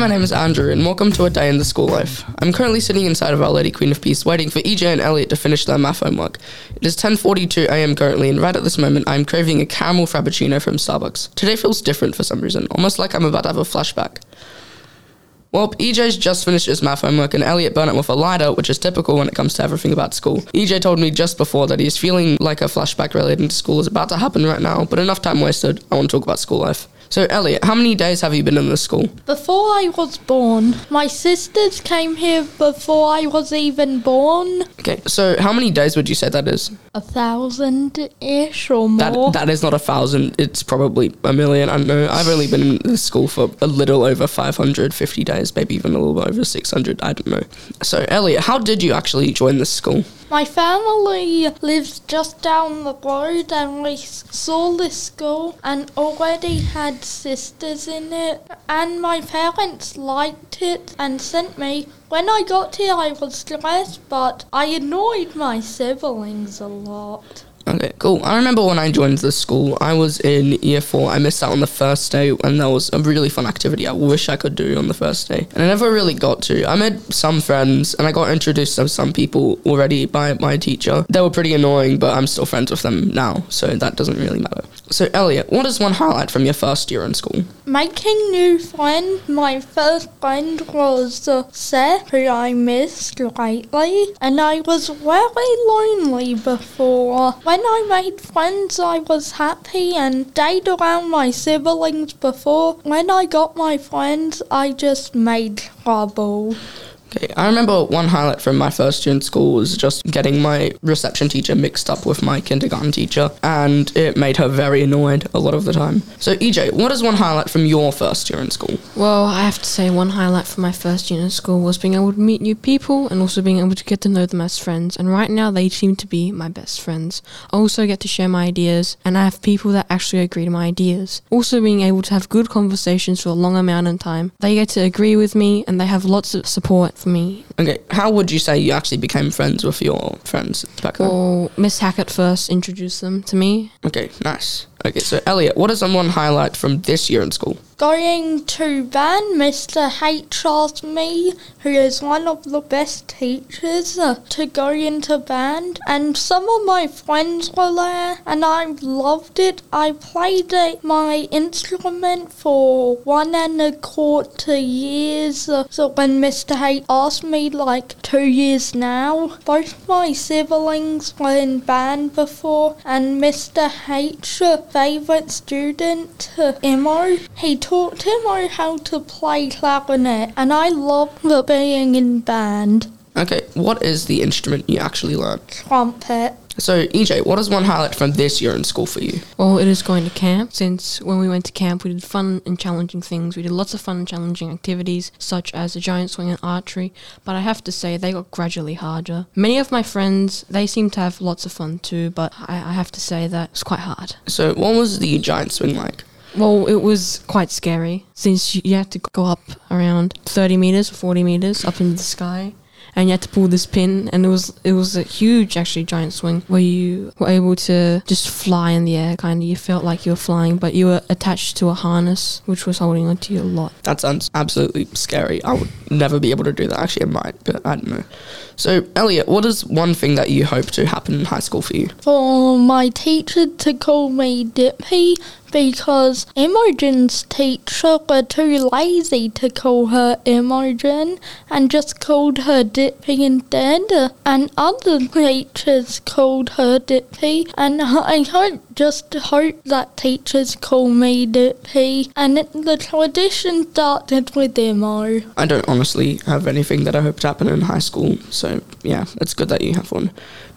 my name is Andrew, and welcome to a day in the school life. I'm currently sitting inside of Our Lady Queen of Peace, waiting for EJ and Elliot to finish their math homework. It is 10:42 a.m. currently, and right at this moment, I'm craving a caramel frappuccino from Starbucks. Today feels different for some reason, almost like I'm about to have a flashback. Well, EJ's just finished his math homework and Elliot burnt it with a lighter, which is typical when it comes to everything about school. EJ told me just before that he's feeling like a flashback relating to school is about to happen right now, but enough time wasted. I want to talk about school life. So, Elliot, how many days have you been in this school? Before I was born, my sisters came here before I was even born. Okay, so how many days would you say that is? A thousand ish or more. That that is not a thousand. It's probably a million. I know. I've only been in this school for a little over 550 days, maybe even a little bit over 600. I don't know. So, Elliot, how did you actually join this school? my family lives just down the road, and we saw this school and already had sisters in it. And my parents liked it and sent me. When I got here, I was stressed, but I annoyed my siblings a lot. Okay, cool. I remember when I joined the school, I was in year four. I missed out on the first day, and that was a really fun activity I wish I could do on the first day. And I never really got to. I made some friends, and I got introduced to some people already by my teacher. They were pretty annoying, but I'm still friends with them now, so that doesn't really matter. So, Elliot, what is one highlight from your first year in school? Making new friends. My first friend was uh, Seth, who I missed greatly, and I was very lonely before. When I made friends, I was happy and stayed around my siblings before. When I got my friends, I just made trouble. Okay, I remember one highlight from my first year in school was just getting my reception teacher mixed up with my kindergarten teacher, and it made her very annoyed a lot of the time. So, EJ, what is one highlight from your first year in school? Well, I have to say, one highlight from my first year in school was being able to meet new people and also being able to get to know them as friends. And right now, they seem to be my best friends. I also get to share my ideas, and I have people that actually agree to my ideas. Also, being able to have good conversations for a long amount of time. They get to agree with me, and they have lots of support for me. Okay, how would you say you actually became friends with your friends back then? Well, Miss Hackett first introduced them to me. Okay, nice. Okay, so Elliot, what is one highlight from this year in school? Going to band, Mr. H asked me, who is one of the best teachers, uh, to go into band, and some of my friends were there, and I loved it. I played my instrument for one and a quarter years. uh, so when Mr. H asked me, like two years now, both my siblings were in band before, and Mr. H, uh, favourite student, Imo, he taught Imo how to play clarinet, and I love the being in band. Okay, what is the instrument you actually learned? Trumpet. So, EJ, what is one highlight from this year in school for you? Well, it is going to camp. Since when we went to camp, we did fun and challenging things. We did lots of fun and challenging activities, such as a giant swing and archery. But I have to say, they got gradually harder. Many of my friends, they seem to have lots of fun too, but I, I have to say that it's quite hard. So, what was the giant swing like? Well, it was quite scary since you you had to go up around 30 meters or 40 meters up into the sky. And you had to pull this pin, and it was it was a huge, actually, giant swing where you were able to just fly in the air. Kind of, you felt like you were flying, but you were attached to a harness which was holding onto you a lot. That sounds absolutely scary. I would never be able to do that. Actually, I might, but I don't know. So, Elliot, what is one thing that you hope to happen in high school for you? For my teacher to call me Dippy because Imogen's teacher were too lazy to call her Imogen and just called her Dippy instead. And other teachers called her Dippy, and I hope just hope that teachers call me Dippy. And it, the tradition started with Imo. I don't honestly have anything that I hope to happen in high school, so yeah, it's good that you have one.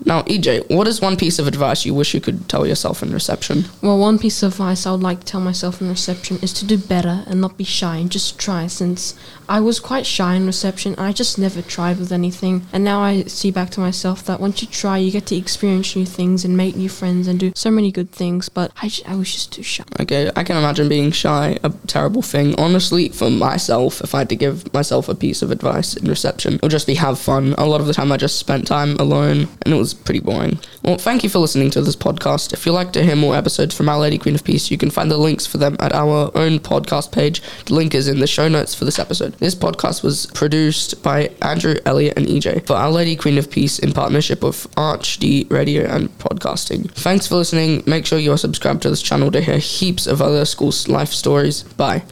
Now, EJ, what is one piece of advice you wish you could tell yourself in reception? Well, one piece of advice I would like to tell myself in reception is to do better and not be shy and just try. Since I was quite shy in reception, I just never tried with anything. And now I see back to myself that once you try, you get to experience new things and make new friends and do so many good things. But I, j- I was just too shy. Okay, I can imagine being shy a terrible thing. Honestly, for myself, if I had to give myself a piece of advice in reception, it would just be have fun. A lot of the time, I just spent time alone, and it was pretty boring. Well, thank you for listening to this podcast. If you'd like to hear more episodes from Our Lady Queen of Peace, you can find the links for them at our own podcast page. The link is in the show notes for this episode. This podcast was produced by Andrew, Elliot, and EJ for Our Lady Queen of Peace in partnership with ArchD Radio and Podcasting. Thanks for listening. Make sure you are subscribed to this channel to hear heaps of other school life stories. Bye.